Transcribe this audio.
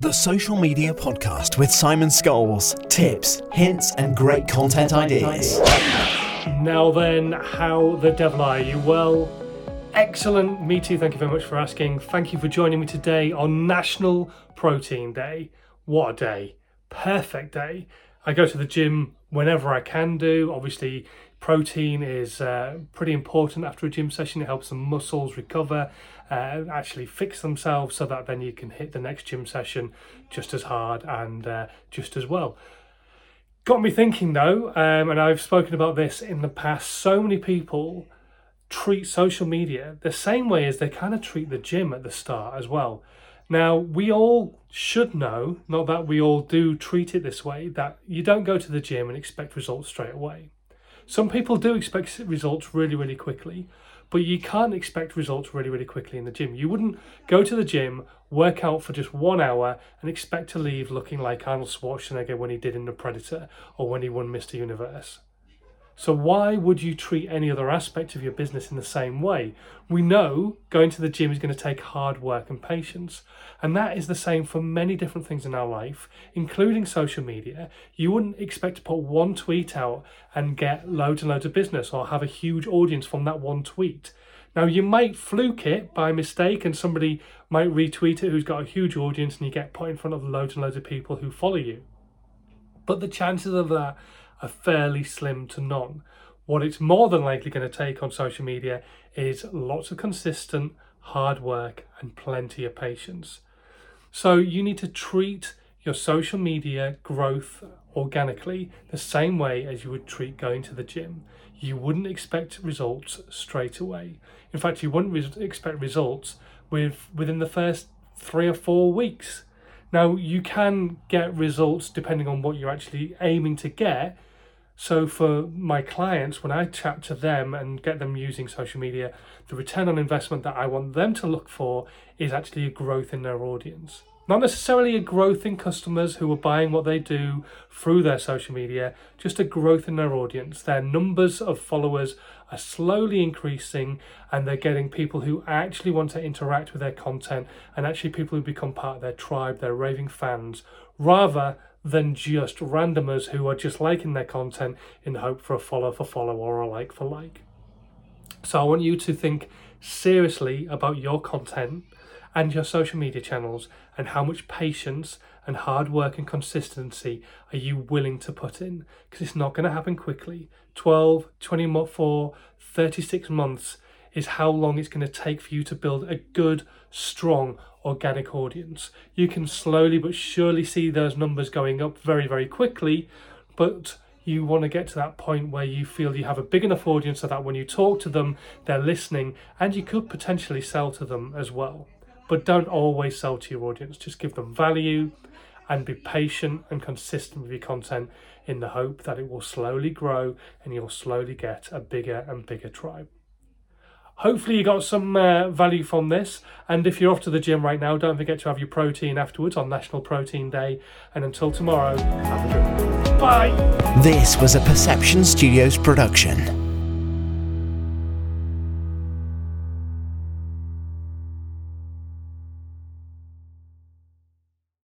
The Social Media Podcast with Simon Scholes. Tips, hints, and great content ideas. Now then, how the devil are you? Well, excellent. Me too. Thank you very much for asking. Thank you for joining me today on National Protein Day. What a day! Perfect day. I go to the gym whenever I can do. Obviously, protein is uh, pretty important after a gym session. It helps the muscles recover, uh, actually fix themselves so that then you can hit the next gym session just as hard and uh, just as well. Got me thinking though, um, and I've spoken about this in the past. So many people treat social media the same way as they kind of treat the gym at the start as well. Now, we all should know, not that we all do treat it this way, that you don't go to the gym and expect results straight away. Some people do expect results really, really quickly, but you can't expect results really, really quickly in the gym. You wouldn't go to the gym, work out for just one hour, and expect to leave looking like Arnold Schwarzenegger when he did in The Predator or when he won Mr. Universe. So, why would you treat any other aspect of your business in the same way? We know going to the gym is going to take hard work and patience. And that is the same for many different things in our life, including social media. You wouldn't expect to put one tweet out and get loads and loads of business or have a huge audience from that one tweet. Now, you might fluke it by mistake and somebody might retweet it who's got a huge audience and you get put in front of loads and loads of people who follow you. But the chances of that are fairly slim to none. What it's more than likely going to take on social media is lots of consistent hard work and plenty of patience. So you need to treat your social media growth organically the same way as you would treat going to the gym. You wouldn't expect results straight away. In fact, you wouldn't re- expect results with within the first three or four weeks. Now, you can get results depending on what you're actually aiming to get so for my clients, when I chat to them and get them using social media, the return on investment that I want them to look for is actually a growth in their audience. Not necessarily a growth in customers who are buying what they do through their social media, just a growth in their audience. Their numbers of followers are slowly increasing and they're getting people who actually want to interact with their content and actually people who become part of their tribe, their raving fans, rather than just randomers who are just liking their content in the hope for a follow for follow or a like for like. So I want you to think seriously about your content and your social media channels and how much patience and hard work and consistency are you willing to put in because it's not going to happen quickly 12 24 36 months is how long it's going to take for you to build a good strong organic audience. You can slowly but surely see those numbers going up very, very quickly, but you want to get to that point where you feel you have a big enough audience so that when you talk to them, they're listening and you could potentially sell to them as well. But don't always sell to your audience, just give them value and be patient and consistent with your content in the hope that it will slowly grow and you'll slowly get a bigger and bigger tribe. Hopefully, you got some uh, value from this. And if you're off to the gym right now, don't forget to have your protein afterwards on National Protein Day. And until tomorrow, have a good. Bye. This was a Perception Studios production.